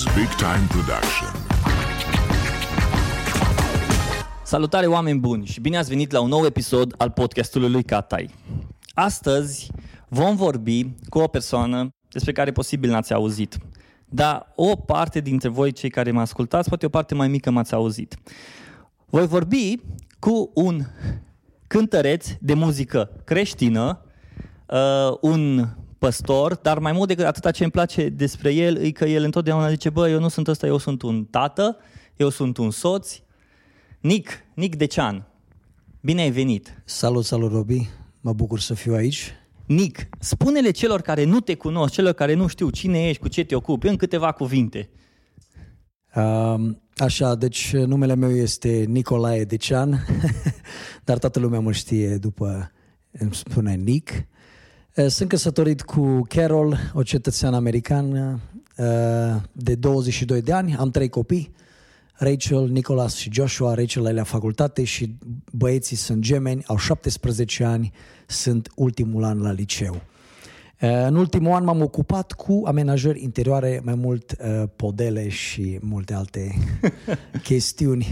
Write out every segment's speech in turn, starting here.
This is Big Time Production. Salutare oameni buni și bine ați venit la un nou episod al podcastului lui Catai. Astăzi vom vorbi cu o persoană despre care posibil n-ați auzit. Dar o parte dintre voi, cei care mă ascultați, poate o parte mai mică m-ați auzit. Voi vorbi cu un cântăreț de muzică creștină, uh, un păstor, dar mai mult decât atâta ce îmi place despre el e că el întotdeauna zice, bă, eu nu sunt ăsta, eu sunt un tată, eu sunt un soț. Nic, Nic Decean, bine ai venit! Salut, salut, Robi! Mă bucur să fiu aici. Nic, spune-le celor care nu te cunosc, celor care nu știu cine ești, cu ce te ocupi, în câteva cuvinte. Um, așa, deci numele meu este Nicolae Decean, dar toată lumea mă știe după, îmi spune Nic. Uh, Sunt căsătorit cu Carol, o cetățeană americană uh, de 22 de ani, am trei copii, Rachel, Nicholas și Joshua. Rachel e la facultate și băieții sunt gemeni, au 17 ani, sunt ultimul an la liceu. Uh, În ultimul an m-am ocupat cu amenajări interioare, mai mult uh, podele și multe alte chestiuni.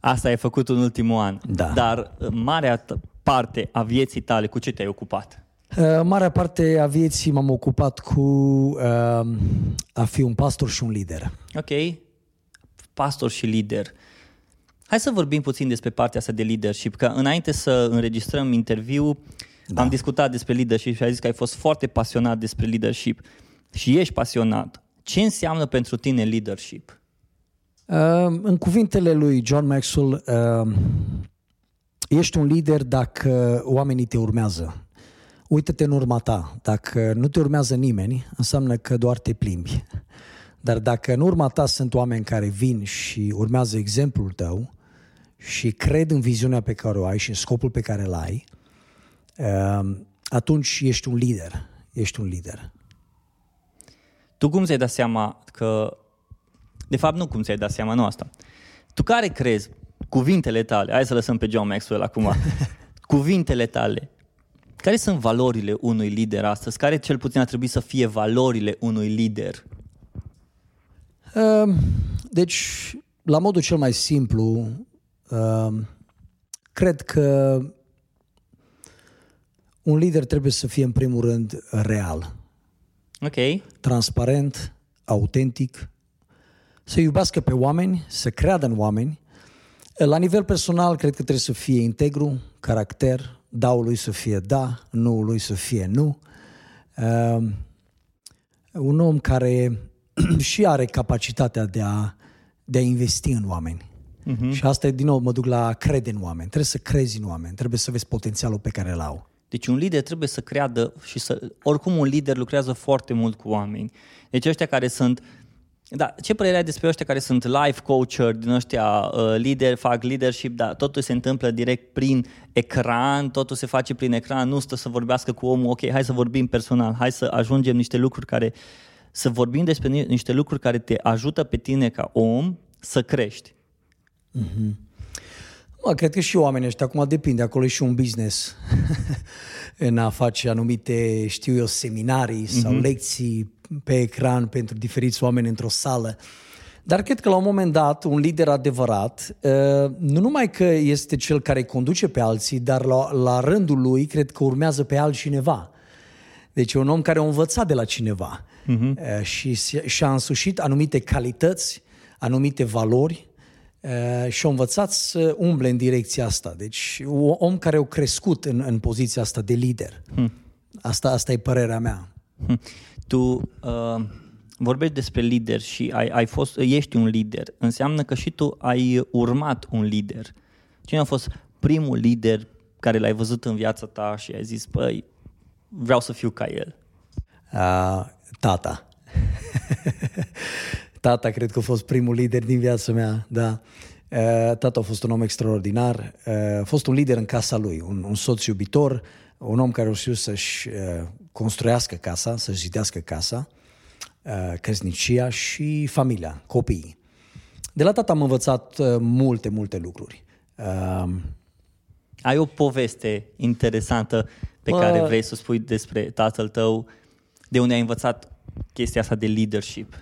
Asta ai făcut în ultimul an. Da. Dar uh, marea t- parte a vieții tale, cu ce te-ai ocupat? Uh, Marea parte a vieții m-am ocupat cu uh, a fi un pastor și un lider. Ok, pastor și lider. Hai să vorbim puțin despre partea asta de leadership, că înainte să înregistrăm interviu, da. am discutat despre leadership și ai zis că ai fost foarte pasionat despre leadership și ești pasionat. Ce înseamnă pentru tine leadership? Uh, În cuvintele lui John Maxwell, uh, ești un lider dacă oamenii te urmează. Uită-te în urma ta. Dacă nu te urmează nimeni, înseamnă că doar te plimbi. Dar dacă în urma ta sunt oameni care vin și urmează exemplul tău și cred în viziunea pe care o ai și în scopul pe care îl ai, uh, atunci ești un lider. Ești un lider. Tu cum ți-ai dat seama că... De fapt, nu cum ți-ai dat seama, nu asta. Tu care crezi cuvintele tale, hai să lăsăm pe John Maxwell acum, cuvintele tale, care sunt valorile unui lider astăzi? Care cel puțin ar trebui să fie valorile unui lider? Um, Deci, la modul cel mai simplu, um, cred că un lider trebuie să fie în primul rând real, Ok, transparent, autentic, să iubească pe oameni, să creadă în oameni. La nivel personal, cred că trebuie să fie integru, caracter, daul lui să fie da, nu lui să fie nu. Um, un om care și are capacitatea de a, de a investi în oameni. Uh-huh. Și asta e, din nou, mă duc la a crede în oameni. Trebuie să crezi în oameni, trebuie să vezi potențialul pe care îl au. Deci un lider trebuie să creadă și să... Oricum un lider lucrează foarte mult cu oameni. Deci ăștia care sunt... Da, ce părere ai despre ăștia care sunt life coacher, din ăștia uh, lider, fac leadership, dar totul se întâmplă direct prin ecran, totul se face prin ecran, nu stă să vorbească cu omul, ok, hai să vorbim personal, hai să ajungem niște lucruri care... Să vorbim despre ni- niște lucruri care te ajută pe tine ca om să crești. Mă, cred că și oamenii ăștia, acum depinde, acolo e și un business. În a face anumite, știu eu, seminarii sau lecții pe ecran pentru diferiți oameni într-o sală. Dar cred că la un moment dat, un lider adevărat, uh, nu numai că este cel care îi conduce pe alții, dar la, la rândul lui cred că urmează pe altcineva. Deci e un om care a învățat de la cineva uh-huh. și se- și-a însușit anumite calități, anumite valori uh, și a învățat să umble în direcția asta. Deci un om care a crescut în, în poziția asta de lider. Asta, asta e părerea mea. Hm. Tu uh, vorbești despre lider și ai, ai fost, ești un lider. Înseamnă că și tu ai urmat un lider. Cine a fost primul lider care l-ai văzut în viața ta și ai zis, păi, vreau să fiu ca el? Uh, tata. tata cred că a fost primul lider din viața mea, da. Uh, tata a fost un om extraordinar, uh, a fost un lider în casa lui, un, un soț iubitor, un om care a știut să-și uh, construiască casa, să-și zidească casa, uh, căsnicia și familia, copiii. De la tata am învățat uh, multe, multe lucruri. Uh, Ai o poveste interesantă pe Bă. care vrei să spui despre tatăl tău, de unde ai învățat chestia asta de leadership.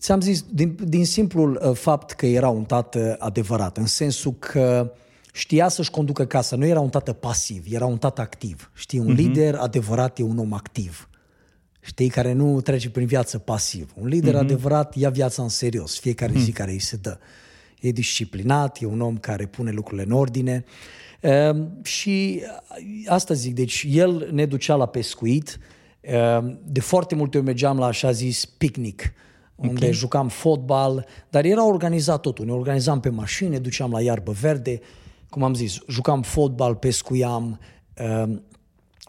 Ți-am zis, din, din simplul uh, fapt că era un tată adevărat, în sensul că știa să-și conducă casa, nu era un tată pasiv, era un tată activ. Știi, un uh-huh. lider adevărat e un om activ. Știi, care nu trece prin viață pasiv. Un lider uh-huh. adevărat ia viața în serios, fiecare uh-huh. zi care îi se dă. E disciplinat, e un om care pune lucrurile în ordine. Uh, și asta zic, deci el ne ducea la pescuit, uh, de foarte multe ori mergeam la așa zis picnic, unde okay. jucam fotbal, dar era organizat totul. Ne organizam pe mașini, ne duceam la iarbă verde, cum am zis, jucam fotbal, pescuiam, uh,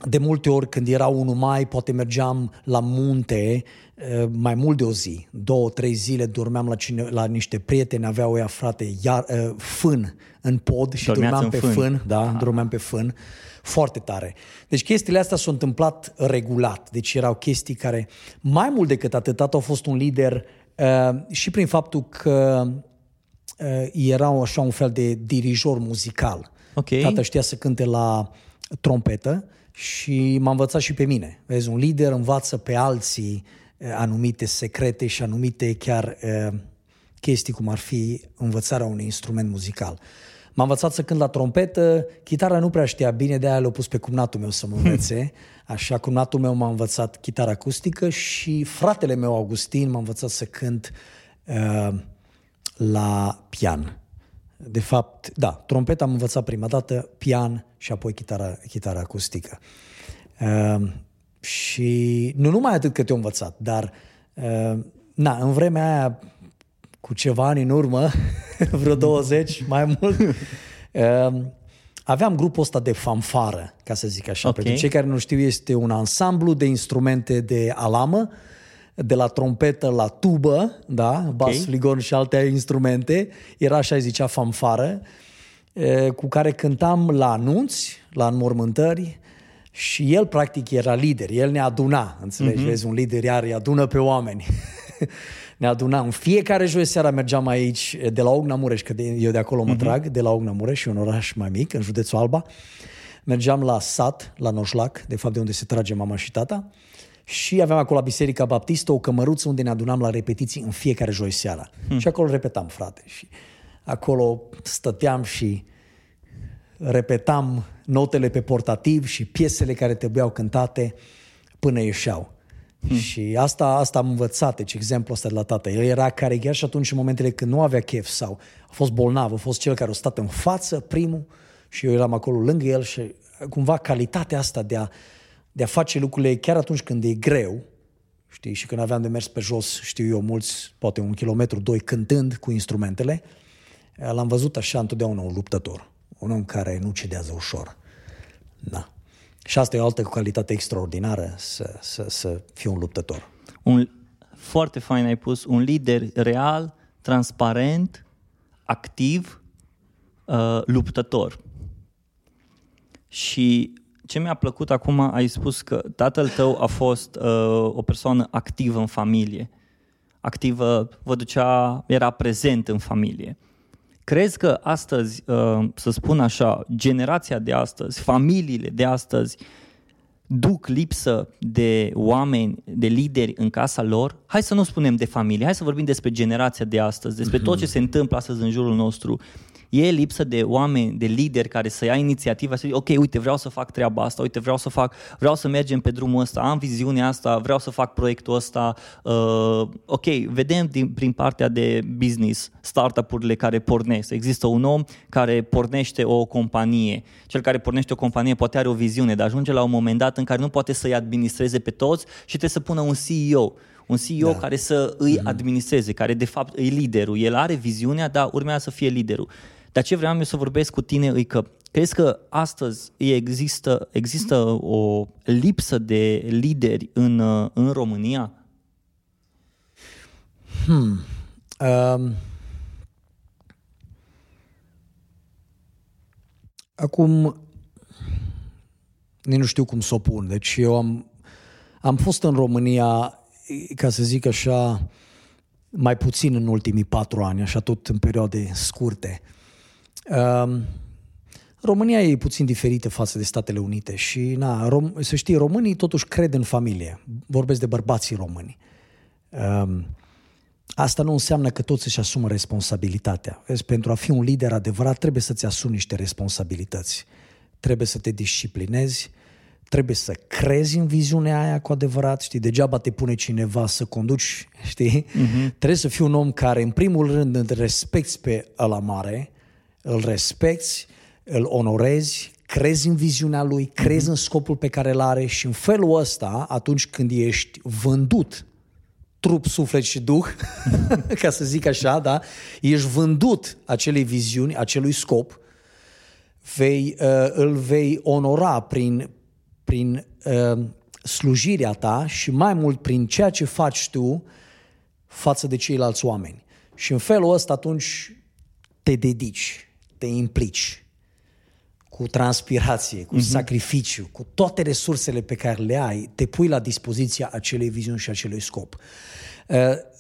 de multe ori când era 1 mai, poate mergeam la munte uh, mai mult de o zi, două, trei zile, dormeam la, cine, la niște prieteni, aveau ea frate iar, uh, fân în pod și Dormeați dormeam pe fân, fân da, ah. dormeam pe fân, foarte tare. Deci chestiile astea s-au întâmplat regulat, deci erau chestii care, mai mult decât atât, tata a fost un lider uh, și prin faptul că uh, era așa un fel de dirijor muzical. Okay. Tata știa să cânte la trompetă, și m-a învățat și pe mine. Vezi, un lider învață pe alții eh, anumite secrete și anumite chiar eh, chestii, cum ar fi învățarea unui instrument muzical. M-a învățat să cânt la trompetă, chitara nu prea știa bine, de-aia l-a pus pe cumnatul meu să mă învețe. Așa, cumnatul meu m-a învățat chitară acustică și fratele meu, Augustin, m-a învățat să cânt uh, la pian. De fapt, da, trompeta am învățat prima dată, pian și apoi chitară, chitară acustică. Uh, și nu numai atât că te-au învățat, dar uh, na, în vremea aia, cu ceva ani în urmă, vreo 20, mai mult, uh, aveam grupul ăsta de fanfară, ca să zic așa. Okay. Pentru cei care nu știu, este un ansamblu de instrumente de alamă, de la trompetă la tubă, da, okay. bas, fligon și alte instrumente, era așa zicea fanfară, cu care cântam la anunți, la înmormântări și el practic era lider, el ne aduna, înțelegi, mm-hmm. vezi, un lider iar îi adună pe oameni. ne aduna. În fiecare joi seara mergeam aici, de la Ogna Mureș, că eu de acolo mă mm-hmm. trag, de la Ogna Mureș, un oraș mai mic, în județul Alba. Mergeam la sat, la Noșlac, de fapt de unde se trage mama și tata și aveam acolo la Biserica Baptistă o cămăruță unde ne adunam la repetiții în fiecare joi seara. Hmm. Și acolo repetam, frate. Și acolo stăteam și repetam notele pe portativ și piesele care trebuiau cântate până ieșeau. Hmm. Și asta, asta am învățat, deci exemplul ăsta de la tată. El era care chiar și atunci în momentele când nu avea chef sau a fost bolnav, a fost cel care a stat în față primul și eu eram acolo lângă el și cumva calitatea asta de a de a face lucrurile chiar atunci când e greu, știi, și când aveam de mers pe jos, știu eu, mulți, poate un kilometru, doi, cântând cu instrumentele, l-am văzut așa întotdeauna un luptător, un om care nu cedează ușor. Da. Și asta e o altă calitate extraordinară, să, să, să fii un luptător. Un, foarte fain ai pus, un lider real, transparent, activ, uh, luptător. Și ce mi-a plăcut acum, ai spus că tatăl tău a fost uh, o persoană activă în familie. Activă, vă ducea, era prezent în familie. Crezi că astăzi, uh, să spun așa, generația de astăzi, familiile de astăzi, duc lipsă de oameni, de lideri în casa lor? Hai să nu spunem de familie, hai să vorbim despre generația de astăzi, despre tot ce se întâmplă astăzi în jurul nostru e lipsă de oameni, de lideri care să ia inițiativa să zic, ok, uite, vreau să fac treaba asta, uite, vreau să fac, vreau să mergem pe drumul ăsta, am viziunea asta, vreau să fac proiectul ăsta. Uh, ok, vedem din, prin partea de business, startup-urile care pornesc. Există un om care pornește o companie. Cel care pornește o companie poate are o viziune, dar ajunge la un moment dat în care nu poate să-i administreze pe toți și trebuie să pună un CEO un CEO da. care să îi mhm. administreze, care de fapt e liderul. El are viziunea, dar urmează să fie liderul. Dar ce vreau eu să vorbesc cu tine e că crezi că astăzi există, există o lipsă de lideri în, în România? Hmm. Um. Acum, nu știu cum să o pun. Deci eu am, am fost în România, ca să zic așa, mai puțin în ultimii patru ani, așa tot în perioade scurte. Um, România e puțin diferită față de Statele Unite și, na, rom- să știi, românii totuși cred în familie. Vorbesc de bărbații români. Um, Asta nu înseamnă că toți își asumă responsabilitatea. Vezi, pentru a fi un lider adevărat trebuie să-ți asumi niște responsabilități. Trebuie să te disciplinezi, trebuie să crezi în viziunea aia cu adevărat, știi, degeaba te pune cineva să conduci, știi? Uh-huh. Trebuie să fii un om care, în primul rând, îl respecti pe ăla mare, îl respecti, îl onorezi, crezi în viziunea lui, crezi uh-huh. în scopul pe care îl are și în felul ăsta, atunci când ești vândut trup, suflet și duh, ca să zic așa, da? Ești vândut acelei viziuni, acelui scop, vei, uh, îl vei onora prin, prin uh, slujirea ta și mai mult prin ceea ce faci tu față de ceilalți oameni. Și în felul ăsta atunci te dedici, te implici cu transpirație, cu uh-huh. sacrificiu, cu toate resursele pe care le ai, te pui la dispoziția acelei viziuni și acelui scop. Uh,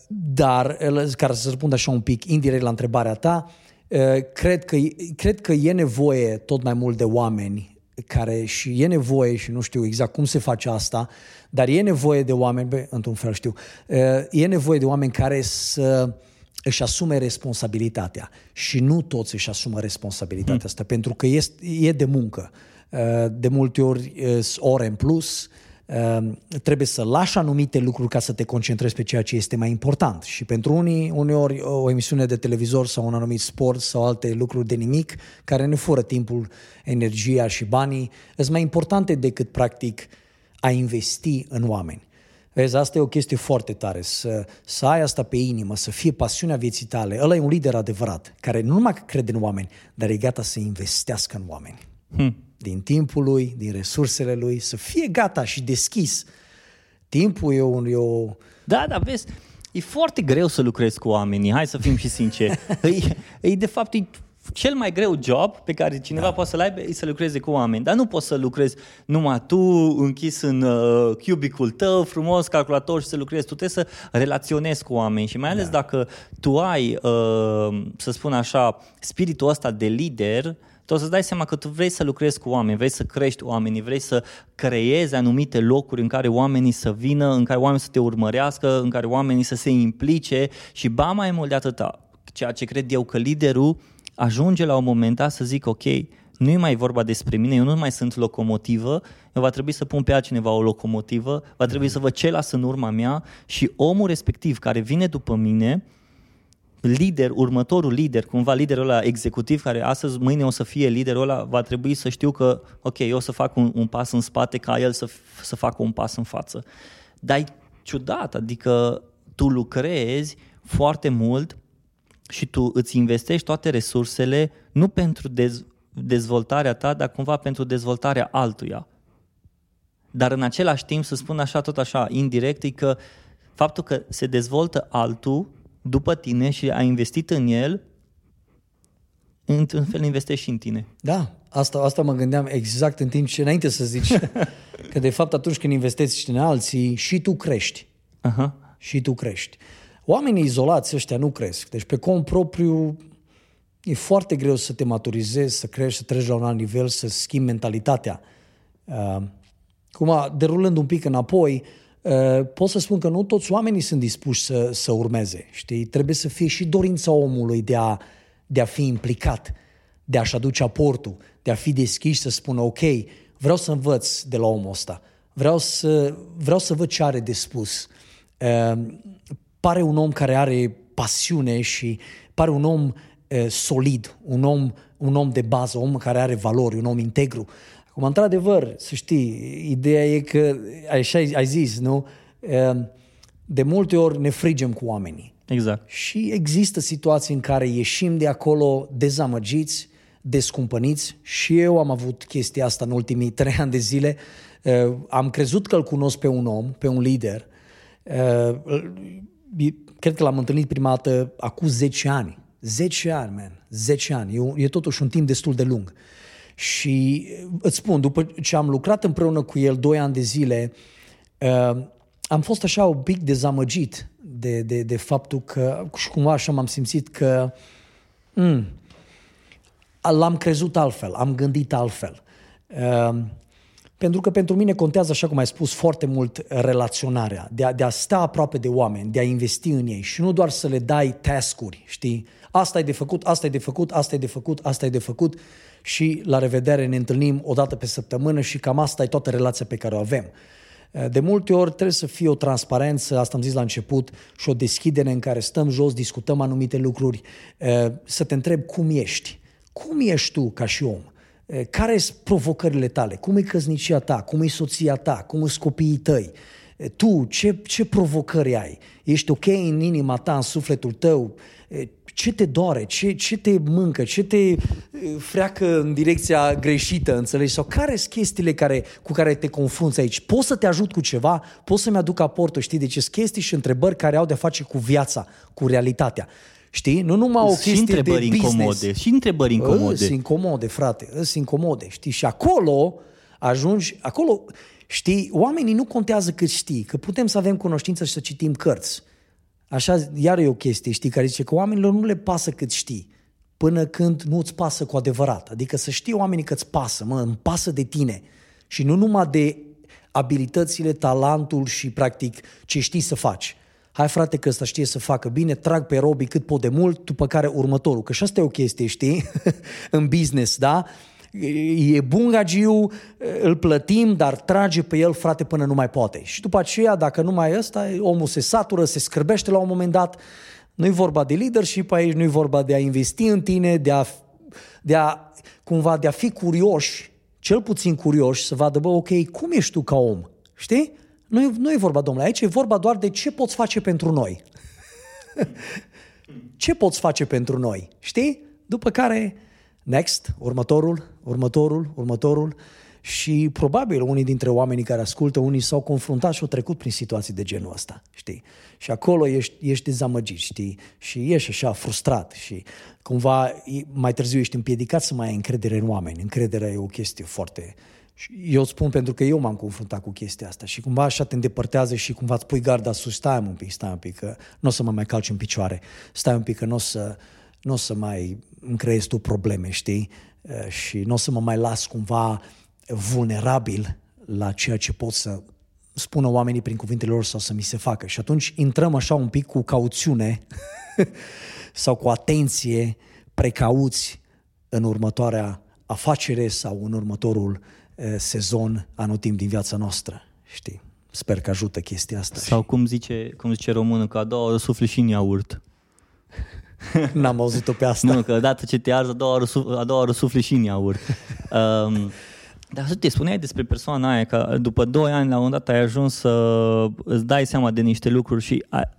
dar, ca să răspund așa un pic indirect la întrebarea ta, uh, cred că, cred că e nevoie tot mai mult de oameni care și e nevoie, și nu știu exact cum se face asta, dar e nevoie de oameni, bă, într-un fel știu, uh, e nevoie de oameni care să își asume responsabilitatea și nu toți își asumă responsabilitatea hmm. asta, pentru că este, e de muncă. Uh, de multe ori ore în plus, uh, trebuie să lași anumite lucruri ca să te concentrezi pe ceea ce este mai important. Și pentru unii, uneori, o emisiune de televizor sau un anumit sport sau alte lucruri de nimic care ne fură timpul, energia și banii, sunt mai importante decât, practic, a investi în oameni. Vezi, asta e o chestie foarte tare, să, să ai asta pe inimă, să fie pasiunea vieții tale. Ăla e un lider adevărat, care nu numai că crede în oameni, dar e gata să investească în oameni. Hmm. Din timpul lui, din resursele lui, să fie gata și deschis. Timpul e un... E o... Da, da, vezi, e foarte greu să lucrezi cu oamenii, hai să fim și sinceri. e, e, de fapt, e cel mai greu job pe care cineva da. poate să-l aibă e să lucreze cu oameni. Dar nu poți să lucrezi numai tu, închis în uh, cubicul tău, frumos, calculator și să lucrezi. Tu trebuie să relaționezi cu oameni și mai ales da. dacă tu ai, uh, să spun așa, spiritul ăsta de lider, tu o să-ți dai seama că tu vrei să lucrezi cu oameni, vrei să crești oamenii, vrei să creezi anumite locuri în care oamenii să vină, în care oamenii să te urmărească, în care oamenii să se implice și ba mai mult de atâta, ceea ce cred eu că liderul ajunge la un moment dat să zic, ok, nu e mai vorba despre mine, eu nu mai sunt locomotivă, eu va trebui să pun pe altcineva o locomotivă, va trebui să văd ce lasă în urma mea și omul respectiv care vine după mine, lider, următorul lider, cumva liderul ăla executiv, care astăzi, mâine o să fie liderul ăla, va trebui să știu că, ok, eu o să fac un, un pas în spate ca el să, să facă un pas în față. Dar e ciudat, adică tu lucrezi foarte mult și tu îți investești toate resursele nu pentru dez- dezvoltarea ta, dar cumva pentru dezvoltarea altuia. Dar în același timp, să spun așa, tot așa, indirect, e că faptul că se dezvoltă altul după tine și a investit în el, într-un fel investești și în tine. Da, asta, asta mă gândeam exact în timp ce înainte să zici că de fapt atunci când investești în alții și tu crești. Uh-huh. Și tu crești. Oamenii izolați ăștia nu cresc. Deci pe cont propriu e foarte greu să te maturizezi, să crești, să treci la un alt nivel, să schimbi mentalitatea. Uh, cum derulând un pic înapoi, uh, pot să spun că nu toți oamenii sunt dispuși să, să urmeze. Știi? Trebuie să fie și dorința omului de a, de a fi implicat, de a-și aduce aportul, de a fi deschis să spună ok, vreau să învăț de la omul ăsta, vreau să, vreau să văd ce are de spus. Uh, pare un om care are pasiune și pare un om uh, solid, un om, un om de bază, un om care are valori, un om integru. Acum, într-adevăr, să știi, ideea e că, așa ai zis, nu? Uh, de multe ori ne frigem cu oamenii. Exact. Și există situații în care ieșim de acolo dezamăgiți, descumpăniți și eu am avut chestia asta în ultimii trei ani de zile. Uh, am crezut că îl cunosc pe un om, pe un lider. Uh, cred că l-am întâlnit prima dată acum 10 ani. 10 ani, man. 10 ani. E, e totuși un timp destul de lung. Și îți spun, după ce am lucrat împreună cu el 2 ani de zile, uh, am fost așa un pic dezamăgit de, de, de faptul că, și cumva așa m-am simțit că mm, l-am crezut altfel, am gândit altfel. Uh, Pentru că pentru mine contează, așa cum ai spus, foarte mult relaționarea, de a, de a sta aproape de oameni, de a investi în ei și nu doar să le dai task-uri, știi? Asta e de făcut, asta e de făcut, asta e de făcut, asta e de făcut și la revedere ne întâlnim o dată pe săptămână și cam asta e toată relația pe care o avem. De multe ori trebuie să fie o transparență, asta am zis la început, și o deschidere în care stăm jos, discutăm anumite lucruri, să te întreb cum ești, cum ești tu ca și om, care sunt provocările tale, cum e căsnicia ta, cum e soția ta, cum sunt copiii tăi, tu ce, ce provocări ai, ești ok în inima ta, în sufletul tău, ce te doare, ce, ce te mâncă, ce te freacă în direcția greșită, înțelegi? Sau care sunt chestiile care, cu care te confrunți aici? Pot să te ajut cu ceva? Pot să-mi aduc aportul, știi? Deci sunt chestii și întrebări care au de face cu viața, cu realitatea. Știi? Nu numai o chestie și întrebări de business. incomode. Și întrebări incomode. Sunt incomode, frate. Sunt incomode, știi? Și acolo ajungi, acolo, știi, oamenii nu contează cât știi, că putem să avem cunoștință și să citim cărți. Așa, iar e o chestie, știi, care zice că oamenilor nu le pasă cât știi, până când nu îți pasă cu adevărat. Adică să știi oamenii că îți pasă, mă, îmi pasă de tine. Și nu numai de abilitățile, talentul și, practic, ce știi să faci. Hai frate că ăsta știe să facă bine, trag pe robii cât pot de mult, după care următorul. Că și asta e o chestie, știi, în business, da? e bun gagiu, îl plătim, dar trage pe el, frate, până nu mai poate. Și după aceea, dacă nu mai e ăsta, omul se satură, se scârbește la un moment dat. Nu-i vorba de leadership aici, nu-i vorba de a investi în tine, de a, de a cumva de a fi curioși, cel puțin curioși, să vadă, bă, ok, cum ești tu ca om? Știi? Nu e, nu e vorba, domnule, aici e vorba doar de ce poți face pentru noi. ce poți face pentru noi? Știi? După care next, următorul, următorul, următorul și probabil unii dintre oamenii care ascultă, unii s-au confruntat și au trecut prin situații de genul ăsta, știi? Și acolo ești, ești dezamăgit, știi? Și ești așa frustrat și cumva mai târziu ești împiedicat să mai ai încredere în oameni. Încrederea e o chestie foarte... Eu spun pentru că eu m-am confruntat cu chestia asta și cumva așa te îndepărtează și cumva îți pui garda sus, stai un pic, stai un pic, că nu o să mă mai calci în picioare, stai un pic, că nu o să, n-o să mai îmi creezi tu probleme, știi? Și nu o să mă mai las cumva vulnerabil la ceea ce pot să spună oamenii prin cuvintele lor sau să mi se facă. Și atunci intrăm așa un pic cu cauțiune sau cu atenție, precauți în următoarea afacere sau în următorul sezon, anotimp din viața noastră, știi? Sper că ajută chestia asta. Sau cum zice, cum zice românul, că a doua oră sufli și în iaurt. N-am auzit-o pe asta. Nu, că odată ce te arzi, a doua oră, a doua oră sufli și în iaurt. Um, dar să te spuneai despre persoana aia că după 2 ani la un dat ai ajuns să îți dai seama de niște lucruri și a,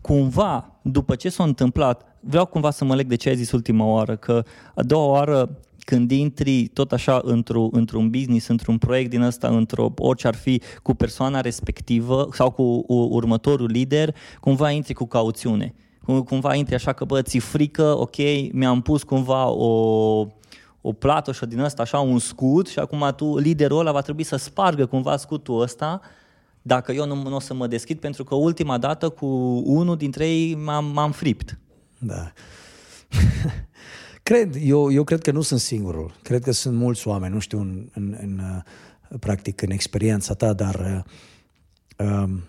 cumva, după ce s-a întâmplat, vreau cumva să mă leg de ce ai zis ultima oară, că a doua oară când intri tot așa într-un, într-un business, într-un proiect din ăsta, într-o, orice ar fi, cu persoana respectivă sau cu următorul lider, cumva intri cu cauțiune cumva intri așa că, bă, ți frică, ok, mi-am pus cumva o, o plată și din asta, așa, un scut și acum tu, liderul ăla, va trebui să spargă cumva scutul ăsta dacă eu nu, nu o să mă deschid, pentru că ultima dată cu unul dintre ei m-am, m-am fript. Da. cred, eu, eu cred că nu sunt singurul. Cred că sunt mulți oameni, nu știu, în, în, în practic, în experiența ta, dar uh, um,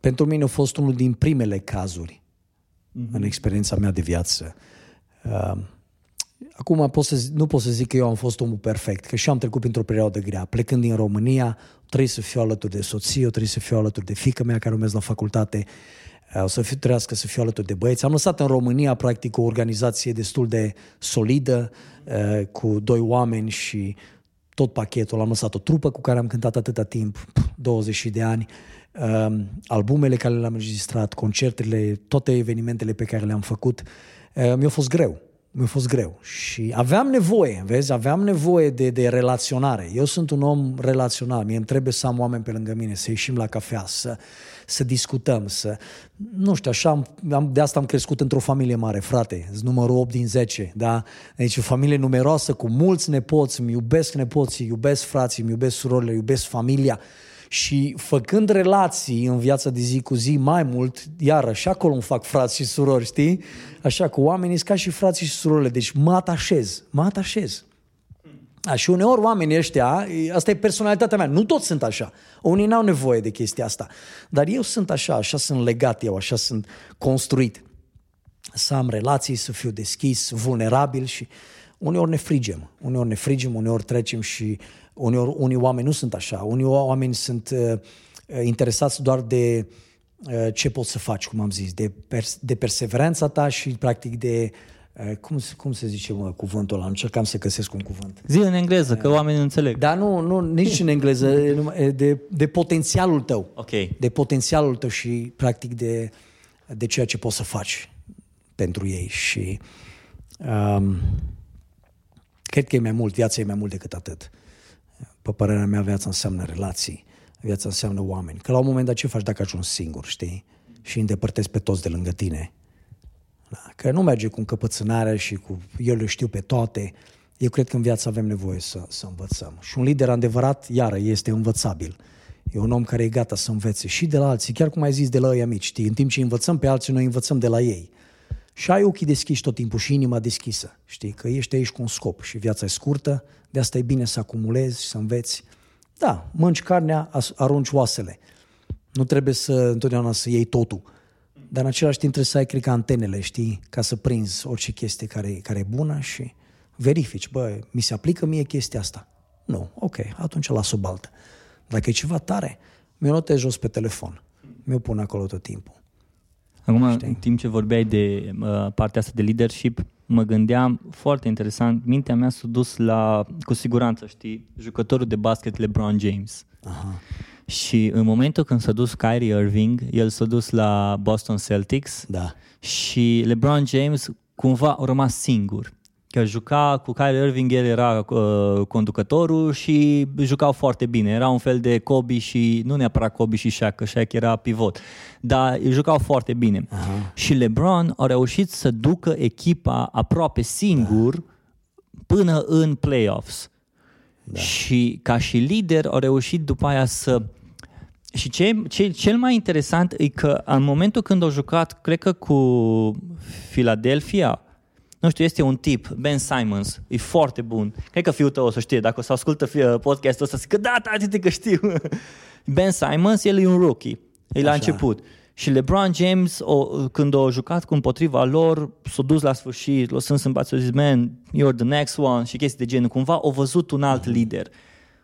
pentru mine a fost unul din primele cazuri mm-hmm. în experiența mea de viață. Uh, acum pot să, nu pot să zic că eu am fost omul perfect, că și am trecut printr-o perioadă grea. Plecând din România, trebuie să fiu alături de soție, eu trebuie să fiu alături de fică mea care urmează la facultate, uh, o să fiu, trească să fiu alături de băieți. Am lăsat în România, practic, o organizație destul de solidă, uh, cu doi oameni și tot pachetul. Am lăsat o trupă cu care am cântat atâta timp, 20 de ani. Uh, albumele care le-am înregistrat, concertele, toate evenimentele pe care le-am făcut, uh, mi-a fost greu. Mi-a fost greu și aveam nevoie, vezi, aveam nevoie de, de relaționare. Eu sunt un om relațional, mie îmi trebuie să am oameni pe lângă mine, să ieșim la cafea, să, să discutăm, să... Nu știu, așa, am, am, de asta am crescut într-o familie mare, frate, numărul 8 din 10, da? Deci o familie numeroasă, cu mulți nepoți, îmi iubesc nepoții, iubesc frații, îmi iubesc surorile, iubesc familia și făcând relații în viața de zi cu zi mai mult, iarăși acolo îmi fac frați și surori, știi? Așa, cu oamenii ca și frații și surorile. Deci mă atașez, mă atașez. A, și uneori oamenii ăștia, asta e personalitatea mea, nu toți sunt așa. Unii n-au nevoie de chestia asta. Dar eu sunt așa, așa sunt legat eu, așa sunt construit. Să am relații, să fiu deschis, vulnerabil și uneori ne frigem. Uneori ne frigem, uneori trecem și uneori unii oameni nu sunt așa. Unii oameni sunt uh, interesați doar de uh, ce poți să faci, cum am zis, de, pers- de perseverența ta și practic de uh, cum, cum se zice mă, cuvântul ăla? Încercam să găsesc un cuvânt. Zi în engleză, că oamenii nu înțeleg. Dar nu, nu nici în engleză, de, de potențialul tău. Ok. De potențialul tău și practic de, de ceea ce poți să faci pentru ei. Și um, cred că e mai mult, viața e mai mult decât atât. Pe părerea mea, viața înseamnă relații, viața înseamnă oameni. Că la un moment dat ce faci dacă ajungi singur, știi? Și îndepărtezi pe toți de lângă tine. Da. Că nu merge cu încăpățânarea și cu eu le știu pe toate. Eu cred că în viață avem nevoie să, să învățăm. Și un lider adevărat, iară, este învățabil. E un om care e gata să învețe și de la alții, chiar cum ai zis, de la ei mici. Știi? În timp ce învățăm pe alții, noi învățăm de la ei. Și ai ochii deschiși tot timpul și inima deschisă. Știi că ești aici cu un scop și viața e scurtă, de asta e bine să acumulezi, să înveți. Da, mănci carnea, arunci oasele. Nu trebuie să întotdeauna să iei totul. Dar în același timp trebuie să ai, cred că, antenele, știi, ca să prinzi orice chestie care, care e bună și verifici, bă, mi se aplică mie chestia asta. Nu, ok, atunci las-o baltă. Dacă e ceva tare, mi-o notez jos pe telefon. Mi-o pun acolo tot timpul. Acum, Știi? în timp ce vorbeai de uh, partea asta de leadership, mă gândeam foarte interesant, mintea mea s-a dus la, cu siguranță, știi, jucătorul de basket LeBron James. Aha. Și în momentul când s-a dus Kyrie Irving, el s-a dus la Boston Celtics da. și LeBron James cumva a rămas singur că juca cu Kyrie Irving, el era uh, conducătorul și jucau foarte bine. Era un fel de Kobe și, nu neapărat Kobe și Shaq, că Shaq era pivot, dar jucau foarte bine. Aha. Și LeBron a reușit să ducă echipa aproape singur da. până în playoffs. Da. Și ca și lider a reușit după aia să și ce, ce, cel mai interesant e că în momentul când au jucat, cred că cu Philadelphia, nu știu, este un tip, Ben Simons, e foarte bun. Cred că fiul tău o să știe, dacă o să ascultă podcastul ăsta, zic că da, tati, că știu. ben Simons, el e un rookie, e la început. Și LeBron James, o, când a jucat cu împotriva lor, s-a dus la sfârșit, lăsând în bați, a zis, man, you're the next one și chestii de genul. Cumva au văzut un alt lider,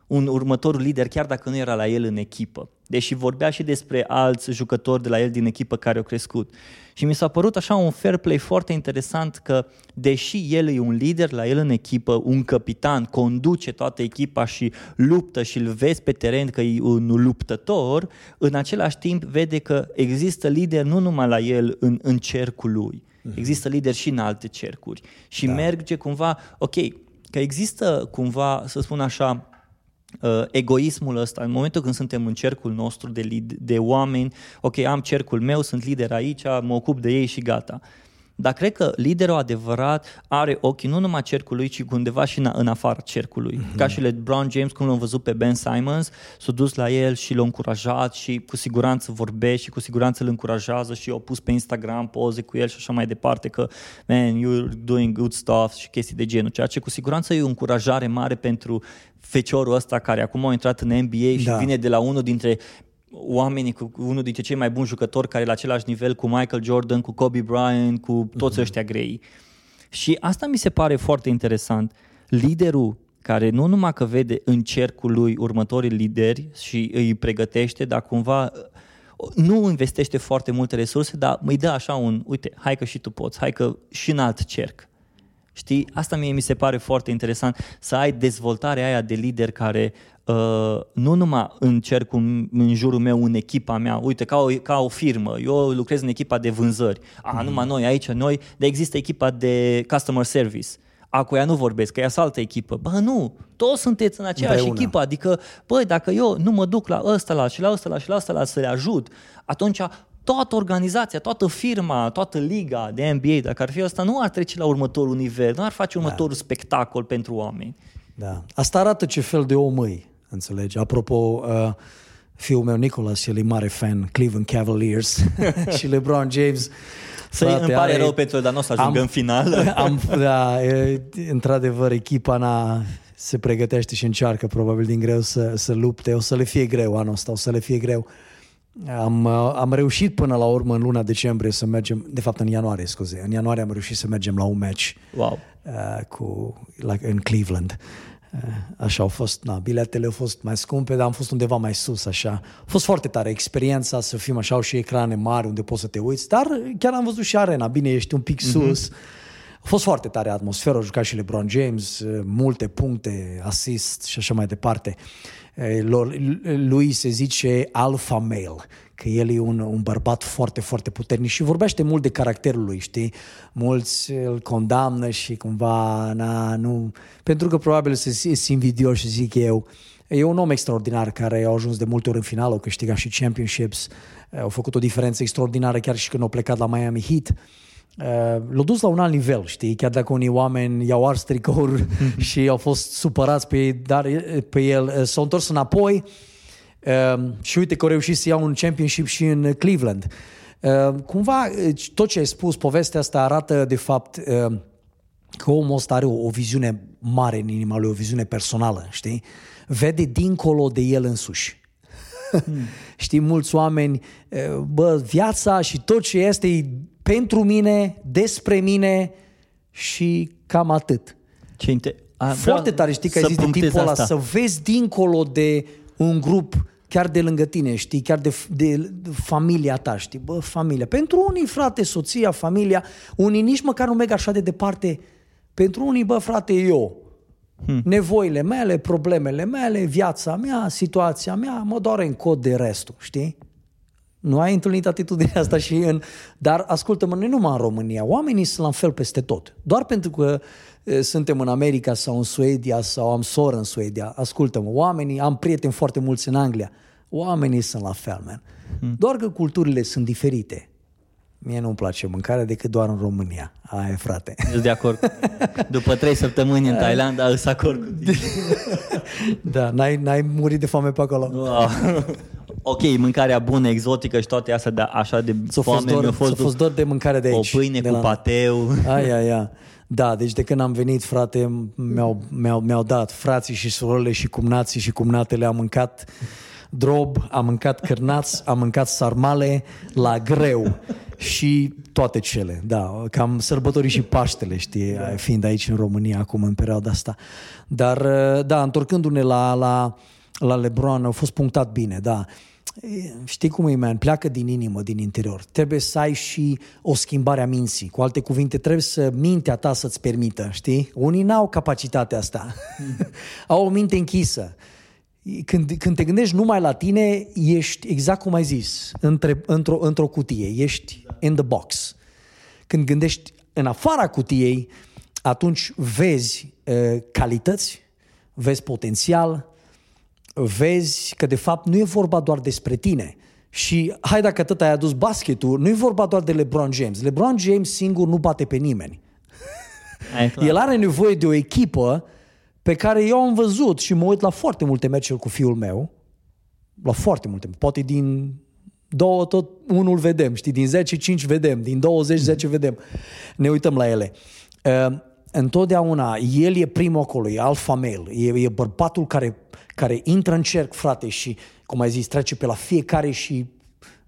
un următor lider, chiar dacă nu era la el în echipă. Deși vorbea și despre alți jucători de la el din echipă care au crescut. Și mi s-a părut așa un fair play foarte interesant că, deși el e un lider la el în echipă, un capitan, conduce toată echipa și luptă și îl vezi pe teren că e un luptător, în același timp vede că există lider nu numai la el în, în cercul lui, mhm. există lider și în alte cercuri. Și da. merge cumva, ok, că există cumva, să spun așa, uh, egoismul ăsta, în momentul când suntem în cercul nostru de, lead, de oameni, ok, am cercul meu, sunt lider aici, mă ocup de ei și gata. Dar cred că liderul adevărat are ochii nu numai cercului, ci undeva și în, în afara cercului. Mm-hmm. Ca și LeBron James, cum l-am văzut pe Ben Simons, s-a dus la el și l-a încurajat și cu siguranță vorbește și cu siguranță îl încurajează și au pus pe Instagram poze cu el și așa mai departe că, man, you're doing good stuff și chestii de genul, ceea ce cu siguranță e o încurajare mare pentru feciorul ăsta care acum a intrat în NBA și da. vine de la unul dintre oamenii cu unul dintre cei mai buni jucători care e la același nivel cu Michael Jordan, cu Kobe Bryant, cu toți uh-huh. ăștia grei. Și asta mi se pare foarte interesant. Liderul care nu numai că vede în cercul lui următorii lideri și îi pregătește, dar cumva nu investește foarte multe resurse, dar îi dă așa un, uite, hai că și tu poți, hai că și în alt cerc. Știi, asta mie mi se pare foarte interesant, să ai dezvoltarea aia de lider care uh, nu numai în cercul în jurul meu, în echipa mea, uite, ca o, ca o firmă, eu lucrez în echipa de vânzări, a, mm. numai noi, aici noi, dar există echipa de customer service, a cu ea nu vorbesc, că ea altă echipă. Bă, nu, toți sunteți în aceeași Împreună. echipă, adică, băi, dacă eu nu mă duc la ăsta, la și la ăsta, la și la ăsta, la să le ajut, atunci toată organizația, toată firma, toată liga de NBA, dacă ar fi asta, nu ar trece la următorul nivel, nu ar face da. următorul da. spectacol pentru oameni. Da. Asta arată ce fel de om îi, înțelegi? Apropo, uh, fiul meu Nicolas, el e mare fan Cleveland Cavaliers și LeBron James. Să îmi pare are, rău pentru el, dar nu o să ajungă am, în final. Am, da, e, într-adevăr, echipa n-a se pregătește și încearcă probabil din greu să, să lupte. O să le fie greu anul ăsta, o să le fie greu. Am, am reușit până la urmă în luna decembrie să mergem, de fapt în ianuarie, scuze, în ianuarie am reușit să mergem la un match Wow. uh, cu, like, în Cleveland. Uh, așa au fost, na, biletele au fost mai scumpe, dar am fost undeva mai sus, așa. A fost foarte tare experiența să fim așa, au și ecrane mari unde poți să te uiți, dar chiar am văzut și arena, bine, ești un pic sus. A fost foarte tare atmosfera, a jucat și LeBron James, uh, multe puncte, asist și așa mai departe. Uh, lor- Lui se zice alpha male, că el e un, un bărbat foarte, foarte puternic și vorbește mult de caracterul lui, știi? Mulți îl condamnă și cumva, na, nu... Pentru că probabil se sunt invidioși, zic eu. E un om extraordinar care a ajuns de multe ori în final, a câștigat și championships, au făcut o diferență extraordinară chiar și când au plecat la Miami Heat. Uh, l-a dus la un alt nivel, știi, chiar dacă unii oameni i-au ars tricouri și au fost supărați pe, ei, dar, pe el, uh, s-au întors înapoi uh, și uite că au reușit să iau un championship și în Cleveland. Uh, cumva, uh, tot ce ai spus, povestea asta arată de fapt uh, că omul ăsta are o, o viziune mare în inima lui, o viziune personală, știi? Vede dincolo de el însuși. Știi, mulți oameni, eh, bă, viața și tot ce este e pentru mine, despre mine și cam atât. Ce inte- a, Foarte vreau tare, știi, că ai să zis de punctez tipul ăla, asta. să vezi dincolo de un grup chiar de lângă tine, știi, chiar de, de, de familia ta, știi, bă, familia. Pentru unii, frate, soția, familia, unii nici măcar nu merg așa de departe. Pentru unii, bă, frate, eu. Hmm. Nevoile mele, problemele mele, viața mea, situația mea, mă doare în cod de restul, știi? Nu ai întâlnit atitudinea asta și în... Dar ascultă-mă, nu numai în România, oamenii sunt la fel peste tot. Doar pentru că e, suntem în America sau în Suedia sau am soră în Suedia, ascultă-mă, oamenii, am prieteni foarte mulți în Anglia, oamenii sunt la fel, man. Doar că culturile sunt diferite. Mie nu-mi place mâncarea decât doar în România. Aia e, frate. Sunt de acord. După trei săptămâni în Thailanda, îs acord cu tine. da, n-ai, n-ai murit de foame pe acolo. Wow. Ok, mâncarea bună, exotică și toate astea, dar așa de S-a fost, foame doar, mi-a fost, fost, fost doar de mâncare de o aici. pâine de cu la- pateu. Ai, ai, ai. Da, deci de când am venit, frate, mi-au, mi-au, mi-au dat frații și surorile și cumnații și cumnatele, am mâncat drob, am mâncat cârnați, am mâncat sarmale la greu și toate cele, da, cam sărbătorii și Paștele, știi, fiind aici în România acum în perioada asta. Dar, da, întorcându-ne la, la, la Lebron, au fost punctat bine, da. E, Știi cum e, man? Pleacă din inimă, din interior. Trebuie să ai și o schimbare a minții. Cu alte cuvinte, trebuie să mintea ta să-ți permită, știi? Unii n-au capacitatea asta. au o minte închisă. Când, când te gândești numai la tine, ești, exact cum ai zis, între, într-o, într-o cutie. Ești in the box. Când gândești în afara cutiei, atunci vezi uh, calități, vezi potențial, vezi că de fapt nu e vorba doar despre tine. Și hai dacă atât ai adus basketul, nu e vorba doar de LeBron James. LeBron James singur nu bate pe nimeni. Aia e clar. El are nevoie de o echipă pe care eu am văzut și mă uit la foarte multe meciuri cu fiul meu, la foarte multe, poate din două tot unul vedem, știi, din 10, 5 vedem, din 20, 10 vedem. Ne uităm la ele. Uh, întotdeauna, el e primul acolo, e alfa male, e, e bărbatul care, care intră în cerc, frate, și, cum ai zis, trece pe la fiecare și,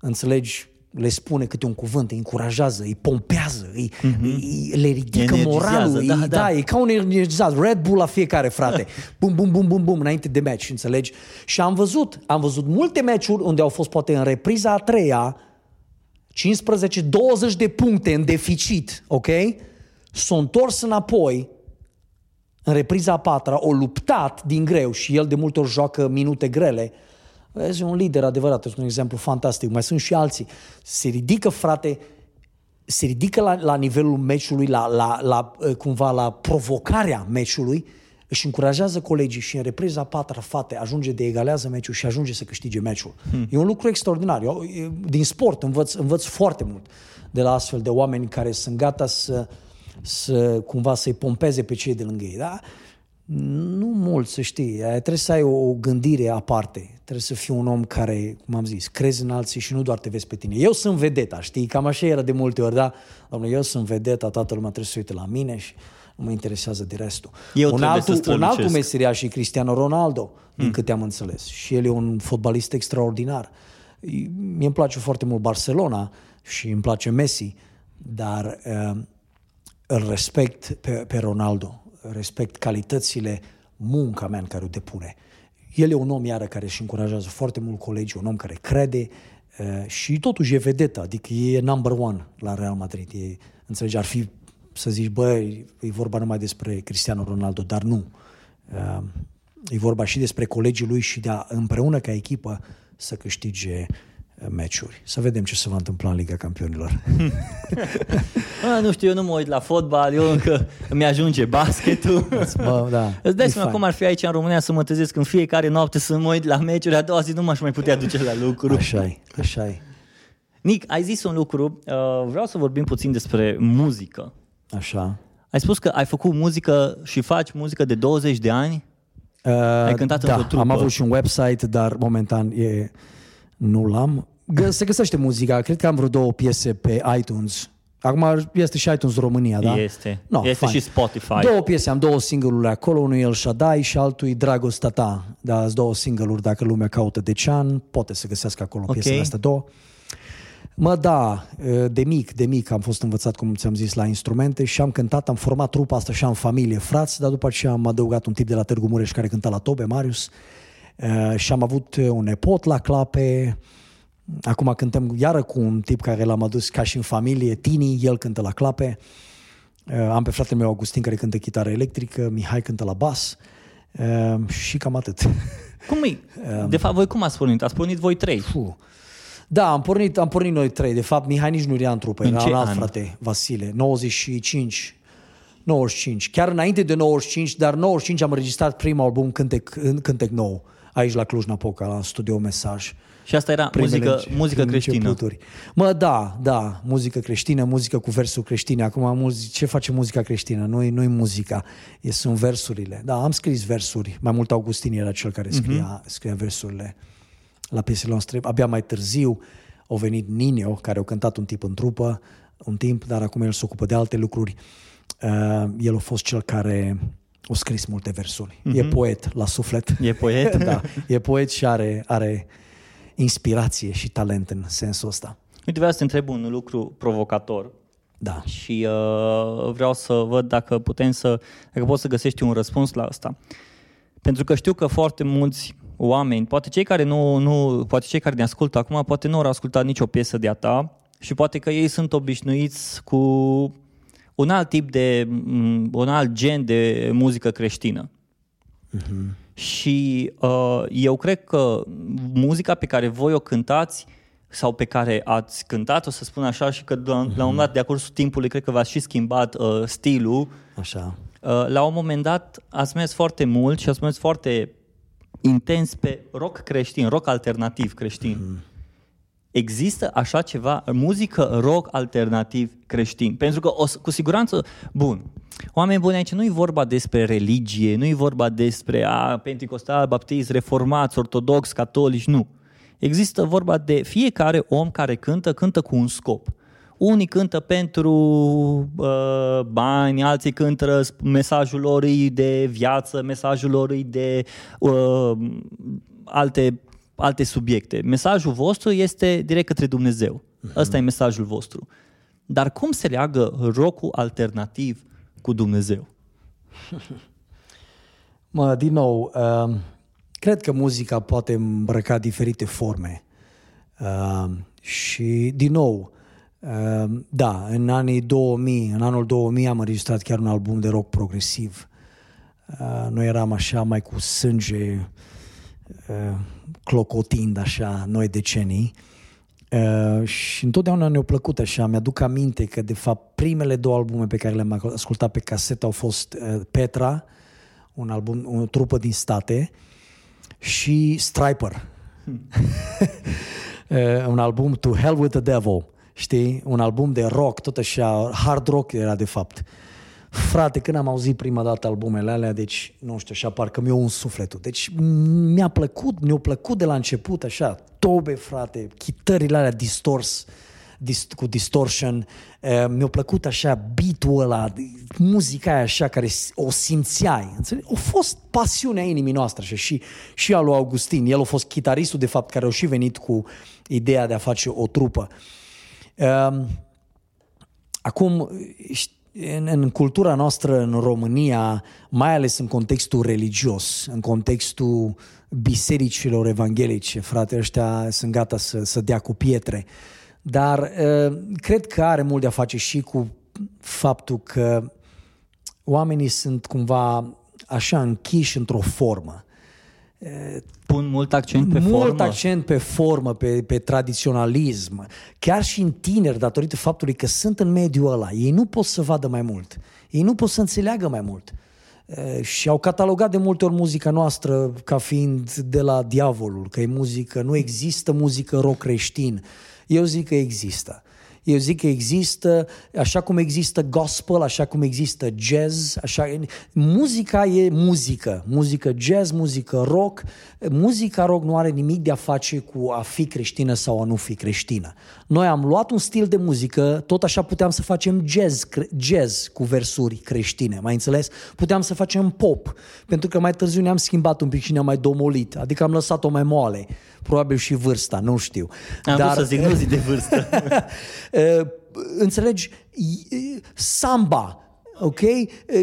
înțelegi, le spune câte un cuvânt, îi încurajează, îi pompează, îi, îi, le ridică Energizează, moralul, îi, da, da, da. da, e ca un energizat, Red Bull la fiecare, frate. Bum, bum, bum, bum, bum, înainte de meci, înțelegi? Și am văzut, am văzut multe meciuri unde au fost poate în repriza a treia, 15-20 de puncte în deficit, ok? S-au întors înapoi în repriza a patra, o luptat din greu și el de multe ori joacă minute grele. Vezi, e un lider adevărat, este un exemplu fantastic. Mai sunt și alții. Se ridică, frate, se ridică la, la nivelul meciului, la, la, la, eh, cumva la provocarea meciului, își încurajează colegii și în repriza a patra, fate, ajunge de egalează meciul și ajunge să câștige meciul. Hmm. E un lucru extraordinar. Eu, e- din sport învăț, învăț foarte mult de la astfel de oameni care sunt gata să, să cumva să-i pompeze pe cei de lângă ei. Da? Nu mult, să știi. Trebuie să ai o gândire aparte. Trebuie să fii un om care, cum am zis, crezi în alții și nu doar te vezi pe tine. Eu sunt vedeta, știi? Cam așa era de multe ori, da? Domnule, eu sunt vedeta, toată lumea trebuie să uite la mine și nu mă interesează de restul. Eu un, trebuie să altul, un altul strălucesc. meseriaș și Cristiano Ronaldo, din câte am înțeles. Și el e un fotbalist extraordinar. Mie îmi place foarte mult Barcelona și îmi place Messi, dar uh, îl respect pe, pe Ronaldo, respect calitățile, munca mea în care o depune. El e un om iară care își încurajează foarte mult colegii, un om care crede uh, și totuși e vedetă, adică e number one la Real Madrid. E, înțelegi, ar fi să zici, bă, e vorba numai despre Cristiano Ronaldo, dar nu. Uh, E vorba și despre colegii lui și de a, împreună ca echipă să câștige uh, meciuri. Să vedem ce se va întâmpla în Liga Campionilor. A, nu știu, eu nu mă uit la fotbal, eu încă îmi ajunge basketul. Bă, da, Îți dai e seama fain. cum ar fi aici în România să mă trezesc în fiecare noapte să mă uit la meciuri, a doua zi nu m-aș mai putea duce la lucru. Așa e, așa e, Nic, ai zis un lucru, uh, vreau să vorbim puțin despre muzică. așa. Ai spus că ai făcut muzică și faci muzică de 20 de ani? Uh, Ai cântat da, într-o trupă. am avut și un website, dar momentan e, nu l-am. Gă- Se găsește muzica, cred că am vreo două piese pe iTunes. Acum este și iTunes România, da? Este. No, este fain. și Spotify. Două piese, am două single-uri acolo, unul e El Shaddai și altul e Dragostea ta. Da, sunt două single-uri, dacă lumea caută de ce an, poate să găsească acolo Ok. piesele astea două. Mă, da, de mic, de mic am fost învățat, cum ți-am zis, la instrumente și am cântat, am format trupa asta și am familie, frați, dar după aceea am adăugat un tip de la Târgu Mureș care cânta la tobe, Marius, Uh, și am avut un nepot la clape, acum cântăm iară cu un tip care l-am adus ca și în familie, Tini, el cântă la clape, Uh, am pe fratele meu Augustin care cântă chitară electrică, Mihai cântă la bas uh, și cam atât. Cum e? De fapt, voi cum ați pornit? Ați pornit voi trei. Puh. Da, am pornit, am pornit noi trei. De fapt, Mihai nici nu era în trupă, În era ce un alt an? frate, Vasile, 95. 95. Chiar înainte de 95, dar 95 am înregistrat primul album Cântec, în Cântec Nou, aici la Cluj-Napoca, la Studio Mesaj. Și asta era Primele muzică, înce- muzică creștină. începuturi. Mă, da, da, muzică creștină, muzică cu versuri creștine. Acum, muzi- ce face muzica creștină? Nu-i, nu-i muzica, e, sunt versurile. Da, am scris versuri. Mai mult Augustin era cel care scria, uh-huh. scria versurile la piesele noastre. Abia mai târziu au venit Ninio, care au cântat un tip în trupă un timp, dar acum el se ocupă de alte lucruri. Uh, el a fost cel care a scris multe versuri. Uh-huh. E poet la suflet. E poet? da, e poet și are, are inspirație și talent în sensul ăsta. Uite, vreau să te întreb un lucru provocator Da. și uh, vreau să văd dacă putem să, dacă poți să găsești un răspuns la asta. Pentru că știu că foarte mulți oameni, poate cei care nu, nu poate cei care ne ascultă acum, poate nu au ascultat nicio piesă de a ta și poate că ei sunt obișnuiți cu un alt tip de, m, un alt gen de muzică creștină. Și uh, eu cred că muzica pe care voi o cântați sau pe care ați cântat, o să spun așa, și că la, la un moment dat, de-a cursul timpului, cred că v-ați și schimbat uh, stilul. Așa. Uh, la un moment dat ați mers foarte mult și ați mers foarte intens pe rock creștin, rock alternativ creștin. Există așa ceva, muzică rock alternativ creștin? Pentru că o, să- cu siguranță, bun, oameni buni aici nu e vorba despre religie, nu e vorba despre a, pentecostal, baptist, reformați, ortodox, catolici, nu. Există vorba de fiecare om care cântă, cântă cu un scop. Unii cântă pentru uh, bani, alții cântă sp- mesajul lor e de viață, mesajul lor e de uh, alte, alte subiecte. Mesajul vostru este direct către Dumnezeu. Ăsta e mesajul vostru. Dar cum se leagă rockul alternativ cu Dumnezeu? Mă, din nou, uh, cred că muzica poate îmbrăca diferite forme. Uh, și, din nou, uh, da, în anii 2000, în anul 2000 am înregistrat chiar un album de rock progresiv. Uh, noi eram așa mai cu sânge uh, clocotind așa noi decenii. Uh, și întotdeauna ne-a plăcut așa. Mi-aduc aminte că, de fapt, primele două albume pe care le-am ascultat pe casetă au fost uh, Petra, un album, o trupă din state, și Striper. uh, un album To Hell with the Devil, știi? Un album de rock, tot așa, hard rock era de fapt. Frate, când am auzit prima dată albumele alea, deci, nu știu, așa, parcă mi-o un sufletul. Deci mi-a plăcut, mi-a plăcut de la început, așa, tobe, frate, chitările alea distors, dis, cu distortion, uh, mi-a plăcut așa beat-ul ăla, muzica aia așa care o simțeai, înțelegi? A fost pasiunea inimii noastre așa, și, și a lui Augustin. El a fost chitaristul, de fapt, care a și venit cu ideea de a face o trupă. Uh, acum, în, în cultura noastră în România, mai ales în contextul religios, în contextul bisericilor evanghelice, frate, ăștia sunt gata să, să dea cu pietre. Dar uh, cred că are mult de a face și cu faptul că oamenii sunt cumva așa închiși într-o formă. Pun mult accent pe mult formă? Mult accent pe formă, pe, pe tradiționalism. Chiar și în tineri, datorită faptului că sunt în mediul ăla. Ei nu pot să vadă mai mult. Ei nu pot să înțeleagă mai mult. Și au catalogat de multe ori muzica noastră ca fiind de la diavolul, că e muzică, nu există muzică rock creștin. Eu zic că există. Eu zic că există, așa cum există gospel, așa cum există jazz, așa, muzica e muzică, muzică jazz, muzică rock. Muzica rock nu are nimic de a face cu a fi creștină sau a nu fi creștină. Noi am luat un stil de muzică, tot așa puteam să facem jazz, jazz cu versuri creștine, mai înțeles? Puteam să facem pop, pentru că mai târziu ne-am schimbat un pic și ne-am mai domolit, adică am lăsat-o mai moale, probabil și vârsta, nu știu. Am Dar... vrut să zic, nu zi de vârstă. înțelegi, samba, ok?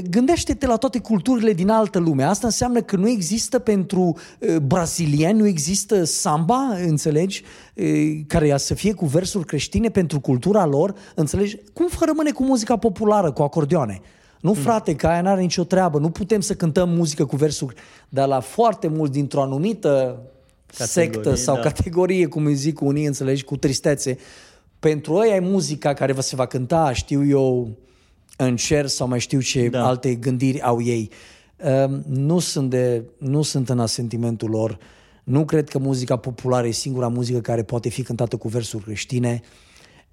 Gândește-te la toate culturile din altă lume. Asta înseamnă că nu există pentru brazilieni, nu există samba, înțelegi? Care să fie cu versuri creștine pentru cultura lor, înțelegi? Cum rămâne cu muzica populară, cu acordeoane? Nu, frate, că aia n-are nicio treabă. Nu putem să cântăm muzică cu versuri, dar la foarte mult dintr-o anumită categorie, sectă sau da. categorie, cum îi zic unii, înțelegi, cu tristețe, pentru ei e muzica care vă se va cânta, știu eu, în cer sau mai știu ce da. alte gândiri au ei. Uh, nu, sunt de, nu sunt în asentimentul lor. Nu cred că muzica populară e singura muzică care poate fi cântată cu versuri creștine.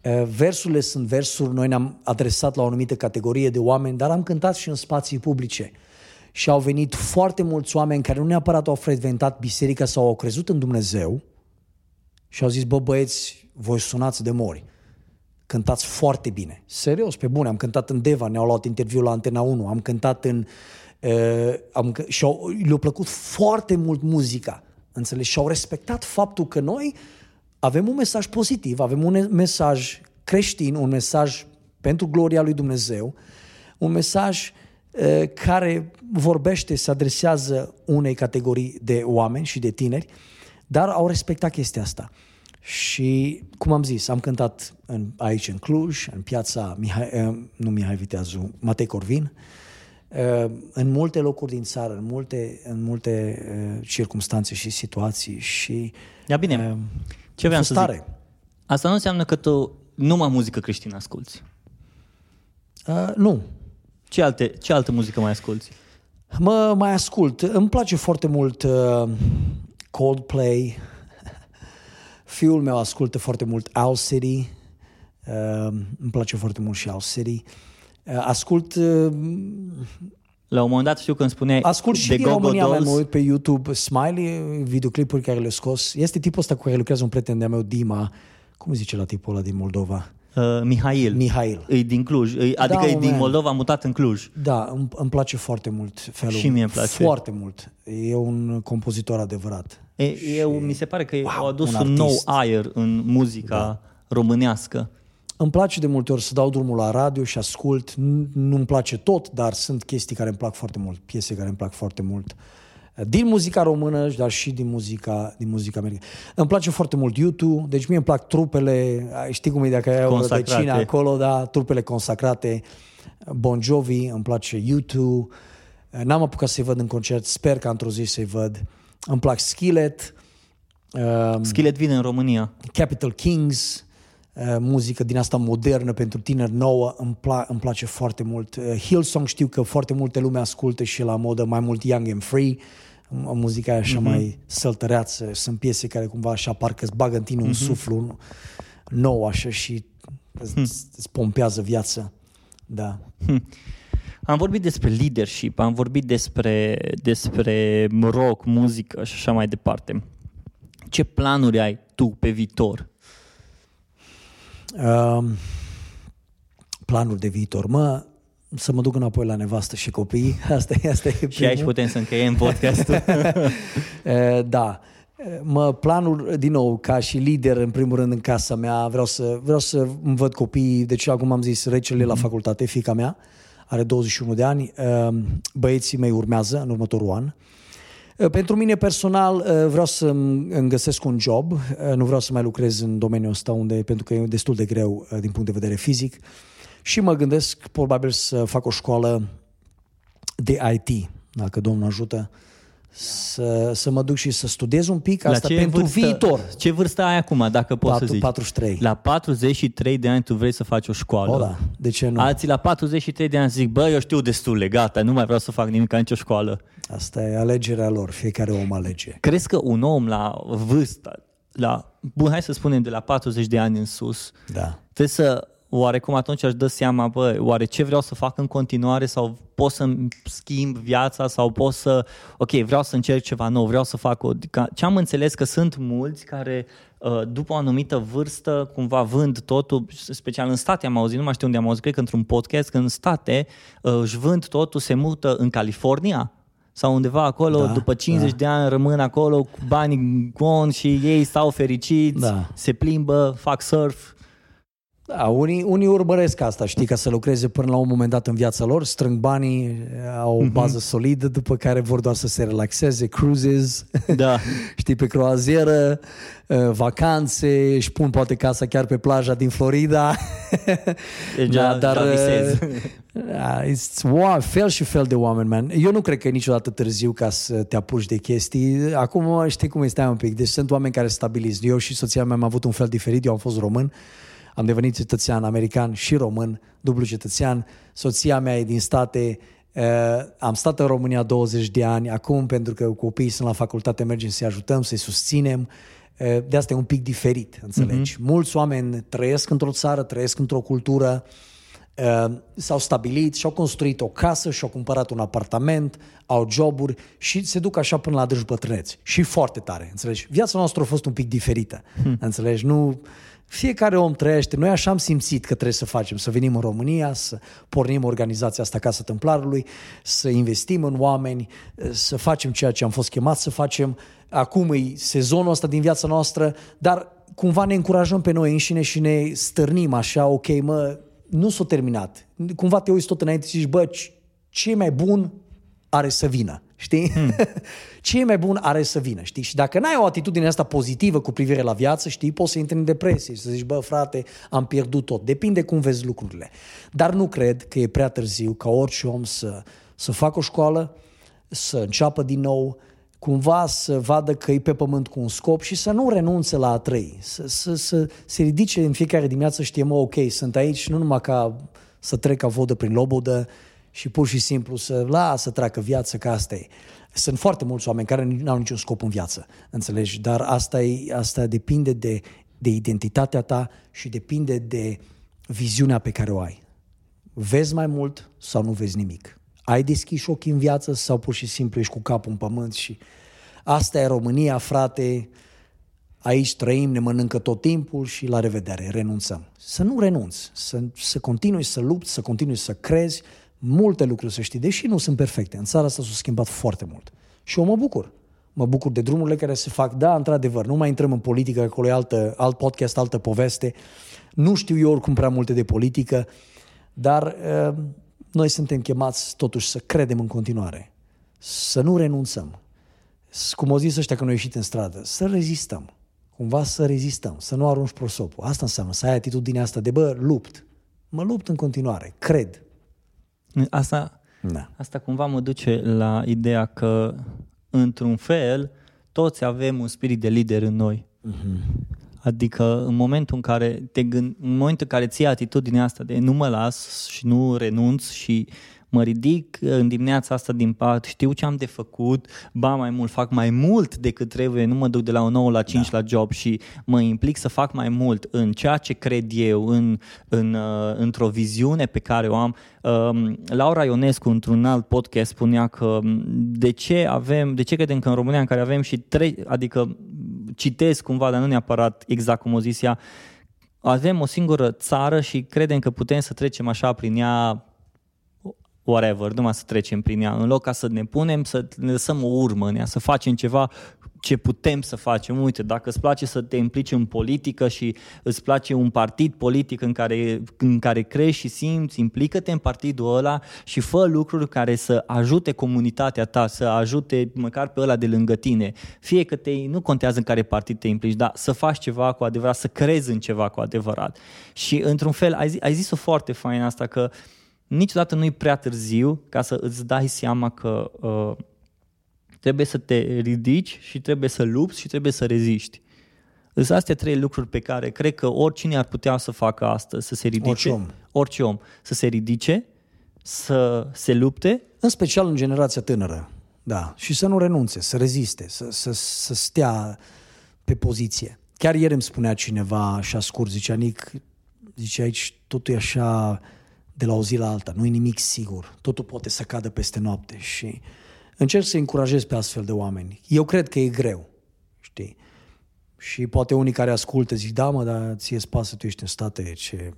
Uh, versurile sunt versuri, noi ne-am adresat la o anumită categorie de oameni, dar am cântat și în spații publice. Și au venit foarte mulți oameni care nu neapărat au frecventat biserica sau au crezut în Dumnezeu și au zis, bă băieți, voi sunați de mori. Cântați foarte bine. Serios, pe bune. Am cântat în Deva, ne-au luat interviu la Antena 1, am cântat în... Uh, am, și au, le-a plăcut foarte mult muzica. Înțelegi? Și au respectat faptul că noi avem un mesaj pozitiv, avem un mesaj creștin, un mesaj pentru gloria lui Dumnezeu, un mesaj uh, care vorbește, se adresează unei categorii de oameni și de tineri, dar au respectat chestia asta. Și, cum am zis, am cântat în, aici în Cluj, în piața, Mihai, eh, nu Mihai Viteazu, Matei Corvin, eh, în multe locuri din țară, în multe, în multe eh, circunstanțe și situații și... Ia bine, ce vreau să zic? Asta nu înseamnă că tu numai muzică creștină asculti. Uh, nu. Ce, alte, ce altă muzică mai asculti? Mă mai ascult. Îmi place foarte mult uh, Coldplay, Fiul meu ascultă foarte mult Owl City, uh, îmi place foarte mult și Owl City. Uh, ascult... Uh, la un moment dat știu când spune Ascult și din România, mi-am uit pe YouTube Smiley, videoclipuri care le scos. Este tipul ăsta cu care lucrează un prieten de-a meu, Dima. Cum zice la tipul ăla din Moldova? Uh, Mihail. Mihail. E din Cluj. E, adică da, e din Moldova, mutat în Cluj. Da, îmi, îmi place foarte mult felul. Și mie îmi place. Foarte mult. E un compozitor adevărat. E, eu, mi se pare că wow, au adus un, un nou aer în muzica da. românească. Îmi place de multe ori să dau drumul la radio și ascult. Nu-mi place tot, dar sunt chestii care îmi plac foarte mult, piese care îmi plac foarte mult. Din muzica română, dar și din muzica, din muzica americană. Îmi place foarte mult YouTube, deci mie îmi plac trupele, știi cum e dacă ai o rădăcină acolo, da, trupele consacrate. Bon Jovi, îmi place YouTube. N-am apucat să-i văd în concert, sper că într-o zi să-i văd. Îmi plac Skillet. Um, Skillet vine în România. Capital Kings, uh, muzică din asta modernă pentru tineri nouă, îmi, pla- îmi place foarte mult. Uh, Hillsong știu că foarte multe lume ascultă și la modă mai mult young and free, muzica așa mm-hmm. mai săltăreață, sunt piese care cumva așa parcă îți bagă în tine mm-hmm. un mhm. suflu nou așa și îți, mm. îți pompează viața. Da. Hmm. Am vorbit despre leadership, am vorbit despre, despre rock, muzică și așa mai departe. Ce planuri ai tu pe viitor? Um, planuri de viitor. Mă, să mă duc înapoi la nevastă și copii. Asta e, asta e primul. Și aici putem să încheiem podcastul. Eh, da. Eh, Mă, planul, din nou, ca și lider, în primul rând, în casa mea, vreau să, vreau să îmi văd copiii, deci, acum am zis, recele la facultate, fica mea, are 21 de ani, eh, băieții mei urmează în următorul an. Eh, Pentru mine personal eh, vreau să îmi îmi găsesc un job, eh, nu vreau să mai lucrez în domeniul ăsta unde, pentru că e destul de greu eh, din punct de vedere fizic și mă gândesc probabil să fac o școală de IT, dacă Domnul ajută, să, să mă duc și să studiez un pic asta pentru vârstă, viitor. Ce vârstă ai acum, dacă poți să Patru- zici? 43. La 43 de ani tu vrei să faci o școală. O, da. De ce nu? Alții la 43 de ani zic, bă, eu știu destule, gata, nu mai vreau să fac nimic ca nicio școală. Asta e alegerea lor, fiecare om alege. Crezi că un om la vârstă, la, bun, hai să spunem de la 40 de ani în sus, Da. trebuie să, oarecum atunci aș dă seama, bă, oare ce vreau să fac în continuare sau pot să-mi schimb viața sau pot să, ok, vreau să încerc ceva nou, vreau să fac o... Ca, ce am înțeles că sunt mulți care uh, după o anumită vârstă cumva vând totul, special în state am auzit, nu mai știu unde am auzit, cred că într-un podcast, că în state uh, își vând totul, se mută în California sau undeva acolo, Da, da, după 50 da. de ani rămân acolo cu banii gon și ei stau fericiți, Da. se plimbă, fac surf. Da, unii, unii urmăresc asta, știi, ca să lucreze până la un moment dat în viața lor, strâng banii, au o bază solidă, după care vor doar să se relaxeze, cruises, Da. știi, pe croazieră, uh, vacanțe, își pun poate casa chiar pe plaja din Florida. Deja- deja visez. da, it's, wow, fel și fel de oameni, man. Eu nu cred că e niciodată târziu ca să te apuci de chestii. Acum știi cum este un pic. Deci sunt oameni care stabiliți. Eu și soția mea am avut un fel diferit. Eu am fost român. Am devenit cetățean american și român, dublu cetățean. Soția mea e din state. Uh, am stat în România 20 de ani. Acum, pentru că copiii sunt la facultate, mergem să-i ajutăm, să-i susținem. Uh, De asta e un pic diferit, înțelegi? Mm-hmm. Mulți oameni trăiesc într-o țară, trăiesc într-o cultură, uh, s-au stabilit și-au construit o casă și-au cumpărat un apartament, au joburi și se duc așa până la adânci bătrâneți. Și foarte tare, înțelegi? Viața noastră a fost un pic diferită, hmm. înțelegi? Nu... Fiecare om trăiește. Noi așa am simțit că trebuie să facem, să venim în România, să pornim organizația asta Casa Templarului, să investim în oameni, să facem ceea ce am fost chemați să facem. Acum e sezonul ăsta din viața noastră, dar cumva ne încurajăm pe noi înșine și ne stârnim așa, ok, mă, nu s-a terminat. Cumva te uiți tot înainte și zici, bă, ce- ce e mai bun are să vină, știi? Hmm. ce e mai bun are să vină, știi? Și dacă n-ai o atitudine asta pozitivă cu privire la viață, știi, poți să intri în depresie și să zici, bă, frate, am pierdut tot. Depinde cum vezi lucrurile. Dar nu cred că e prea târziu ca orice om să, să facă o școală, să înceapă din nou, cumva să vadă că e pe pământ cu un scop și să nu renunțe la a trăi. Să, să, să se ridice în fiecare dimineață știe, mă, ok, sunt aici nu numai ca să trec ca vodă prin lobodă și pur și simplu să lasă treacă viața, că asta e. Sunt foarte mulți oameni care nu au niciun scop în viață, înțelegi? Dar asta, e, asta depinde de, de identitatea ta și depinde de viziunea pe care o ai. Vezi mai mult sau nu vezi nimic? Ai deschis ochii în viață sau pur și simplu ești cu capul în pământ și asta e România, frate, aici trăim, ne mănâncă tot timpul și la revedere, renunțăm. Să nu renunți, să, să continui să lupți, să continui să crezi, multe lucruri să știi, deși nu sunt perfecte. În țara asta s-a schimbat foarte mult. Și eu mă bucur. Mă bucur de drumurile care se fac. Da, într-adevăr, nu mai intrăm în politică, acolo e altă, alt podcast, altă poveste. Nu știu eu oricum prea multe de politică, dar uh, noi suntem chemați totuși să credem în continuare, să nu renunțăm. S- Cum au zis ăștia când au ieșit în stradă, să rezistăm. Cumva să rezistăm, să nu arunci prosopul. Asta înseamnă să ai atitudinea asta de, bă, lupt. Mă lupt în continuare, cred. Asta, Da. asta cumva mă duce la ideea că, într-un fel, toți avem un spirit de lider în noi. Mhm. Adică în momentul în care te gând, în momentul în care ții atitudinea asta de nu mă las și nu renunț și mă ridic în dimineața asta din pat, știu ce am de făcut, ba mai mult, fac mai mult decât trebuie, nu mă duc de la un 9 la 5 da. la job și mă implic să fac mai mult în ceea ce cred eu, în, în, uh, într-o viziune pe care o am. Um, Laura Ionescu, într-un alt podcast, spunea că um, de ce avem, de ce credem că în România în care avem și trei, adică citesc cumva, dar nu neapărat exact cum o zis ea, avem o singură țară și credem că putem să trecem așa prin ea whatever, numai să trecem prin ea, în loc ca să ne punem, să ne lăsăm o urmă în ea, să facem ceva ce putem să facem. Uite, dacă îți place să te implici în politică și îți place un partid politic în care, în care crezi și simți, implică-te în partidul ăla și fă lucruri care să ajute comunitatea ta, să ajute măcar pe ăla de lângă tine. Fie că te, nu contează în care partid te implici, dar să faci ceva cu adevărat, să crezi în ceva cu adevărat. Și într-un fel, ai, zis, ai zis-o foarte fain asta, că niciodată nu e prea târziu ca să îți dai seama că uh, trebuie să te ridici și trebuie să lupți și trebuie să reziști. Sunt astea trei lucruri pe care cred că oricine ar putea să facă asta, să se ridice. Orice om. Orice om. Să se ridice, să se lupte. În special în generația tânără. Da. Și să nu renunțe, să reziste, să, să, să stea pe poziție. Chiar ieri îmi spunea cineva așa scurt, zicea Nic, zice aici totul e așa de la o zi la alta, nu e nimic sigur, totul poate să cadă peste noapte și încerc să încurajez pe astfel de oameni. Eu cred că e greu, știi? Și poate unii care ascultă zic, da mă, dar ție spasă, tu ești în state, ce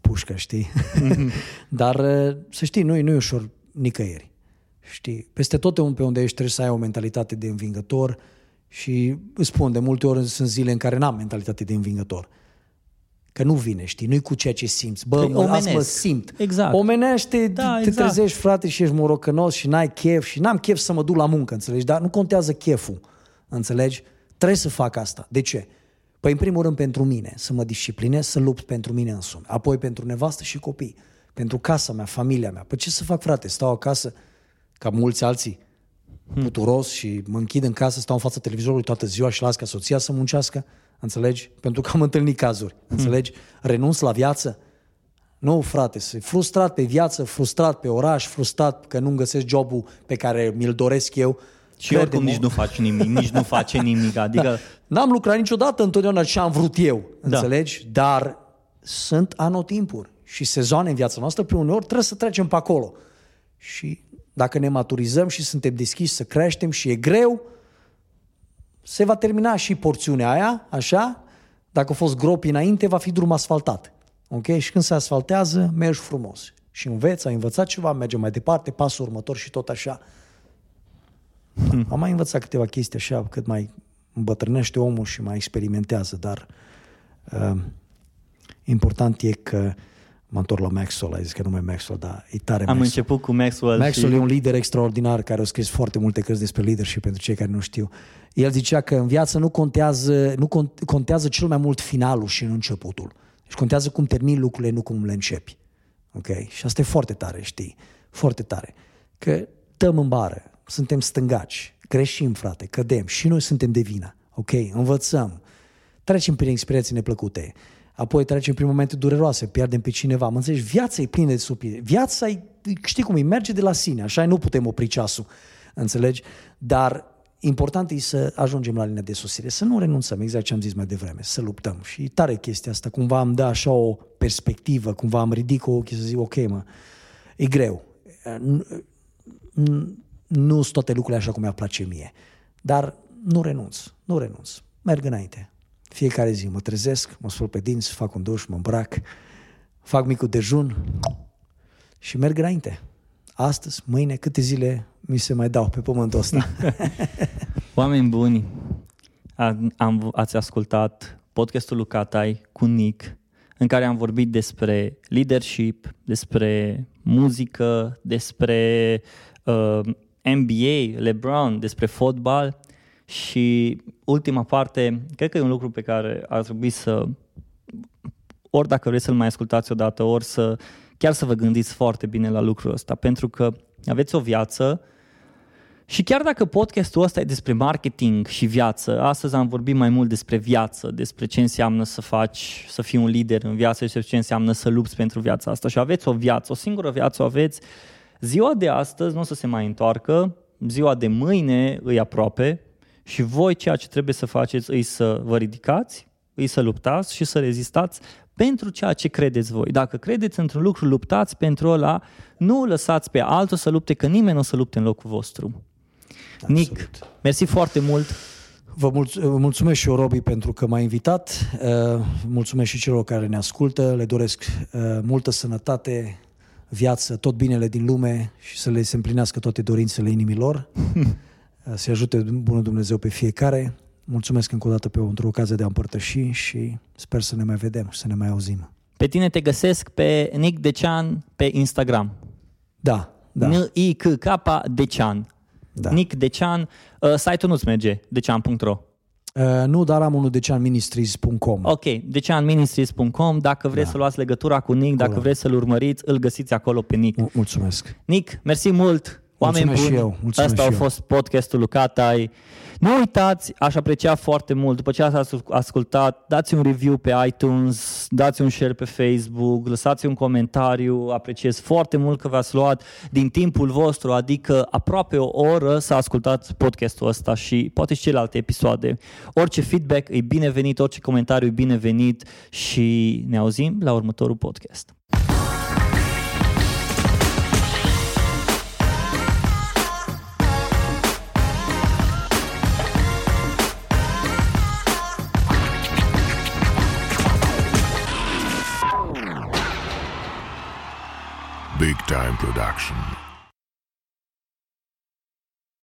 pușcă, știi? Mm-hmm. dar să știi, nu, nu e ușor nicăieri. Știi? Peste tot pe unde ești trebuie să ai o mentalitate de învingător și îți spun, de multe ori sunt zile în care n-am mentalitate de învingător. Că nu vine, știi, nu-i cu ceea ce simți. Bă, mă, azi mă simt. Exact. Omenește, da, te exact. trezești, frate, și ești morocănos și n-ai chef și n-am chef să mă duc la muncă, înțelegi? Dar nu contează cheful, înțelegi? Trebuie să fac asta. De ce? Păi, în primul rând, pentru mine, să mă disciplinez, să lupt pentru mine însumi. Apoi pentru nevastă și copii. Pentru casa mea, familia mea. Păi ce să fac, frate? Stau acasă ca mulți alții, puturos și mă închid în casă, stau în fața televizorului toată ziua și las ca soția să muncească? Înțelegi? Pentru că am întâlnit cazuri. Înțelegi? Renunț la viață? Nu, frate, sunt frustrat pe viață, frustrat pe oraș, frustrat că nu găsesc jobul pe care mi-l doresc eu. Și oricum nici nu faci nimic, nici nu face nimic. Adică... Da. N-am lucrat niciodată întotdeauna ce am vrut eu, da. înțelegi? Dar sunt anotimpuri și sezoane în viața noastră, pe uneori trebuie să trecem pe acolo. Și dacă ne maturizăm și suntem deschiși să creștem și e greu, se va termina și porțiunea aia, așa, dacă a fost gropi înainte, va fi drum asfaltat. Ok? Și când se asfaltează, mergi frumos. Și înveți, ai învățat ceva, mergem mai departe, pasul următor și tot așa. Hmm. Am mai învățat câteva chestii așa, cât mai îmbătrânește omul și mai experimentează, dar uh, important e că mă întorc la Maxwell, ai zis că nu mai Maxwell, dar e tare Am Maxwell. început cu Maxwell Maxwell și... e un lider extraordinar care a scris foarte multe cărți despre leadership pentru cei care nu știu. El zicea că în viață nu contează, nu contează cel mai mult finalul și nu începutul. Deci contează cum termini lucrurile, nu cum le începi. Ok? Și asta e foarte tare, știi? Foarte tare. Că dăm în bară, suntem stângaci, greșim, frate, cădem și noi suntem de vină. Ok? Învățăm, trecem prin experiențe neplăcute, apoi trecem prin momente dureroase, pierdem pe cineva. Mă înțelegi? Viața e plină de surprize. Viața e, știi cum e, merge de la sine, așa nu putem opri ceasul. Înțelegi? Dar important e să ajungem la linia de sosire, să nu renunțăm, exact ce am zis mai devreme, să luptăm. Și e tare chestia asta, cumva am dat așa o perspectivă, cumva am ridic ochii să zic, ok, mă, e greu. Nu sunt toate lucrurile așa cum mi-ar place mie, dar nu renunț, nu renunț, merg înainte. Fiecare zi mă trezesc, mă spăl pe dinți, fac un duș, mă îmbrac, fac micul dejun și merg înainte. Astăzi, mâine, câte zile mi se mai dau pe pământul ăsta. Oameni buni, am, ați ascultat podcastul lui Catai cu Nick, în care am vorbit despre leadership, despre muzică, despre uh, NBA, LeBron, despre fotbal și ultima parte, cred că e un lucru pe care ar trebui să, ori dacă vreți să-l mai ascultați odată, ori să chiar să vă gândiți foarte bine la lucrul ăsta, pentru că aveți o viață Și chiar dacă podcastul ăsta e despre marketing și viață, astăzi am vorbit mai mult despre viață, despre ce înseamnă să faci, să fii un lider în viață și ce înseamnă să lupți pentru viața asta. Și aveți o viață, o singură viață o aveți. Ziua de astăzi nu o să se mai întoarcă, ziua de mâine îi aproape și voi ceea ce trebuie să faceți îi să vă ridicați, îi să luptați și să rezistați pentru ceea ce credeți voi. Dacă credeți într-un lucru, luptați pentru ăla, nu lăsați pe altul să lupte, că nimeni nu o să lupte în locul vostru. Absolut. Nic, mersi foarte mult. Vă mulțumesc și eu, Robi, pentru că m-ai invitat. Uh, mulțumesc și celor care ne ascultă. Le doresc uh, multă sănătate, viață, tot binele din lume și să le se împlinească toate dorințele inimilor. Uh, să ajute Bunul Dumnezeu pe fiecare. Mulțumesc încă o dată pe o într-o ocazie de a împărtăși și sper să ne mai vedem și să ne mai auzim. Pe tine te găsesc pe Nic Decean pe Instagram. Da, da. N-I-C-K Decean. Da. Nic Decean. Uh, site-ul nu-ți merge, decean.ro. Uh, nu, dar am unul deceanministries.com. Ok, deceanministries.com. Dacă vreți da. să luați legătura cu Nic, dacă vreți să-l urmăriți, îl găsiți acolo pe Nic. Mulțumesc. Nic, mersi mult! Oameni Mulțumesc buni, și eu. Mulțumesc Asta și a eu. fost podcastul lui Catai. Nu uitați, aș aprecia foarte mult, după ce ați ascultat, dați un review pe iTunes, dați un share pe Facebook, lăsați un comentariu, apreciez foarte mult că v-ați luat din timpul vostru, adică aproape o oră să ascultați podcastul ăsta și poate și celelalte episoade. Orice feedback e binevenit, orice comentariu e binevenit și ne auzim la următorul podcast. Big Time Production.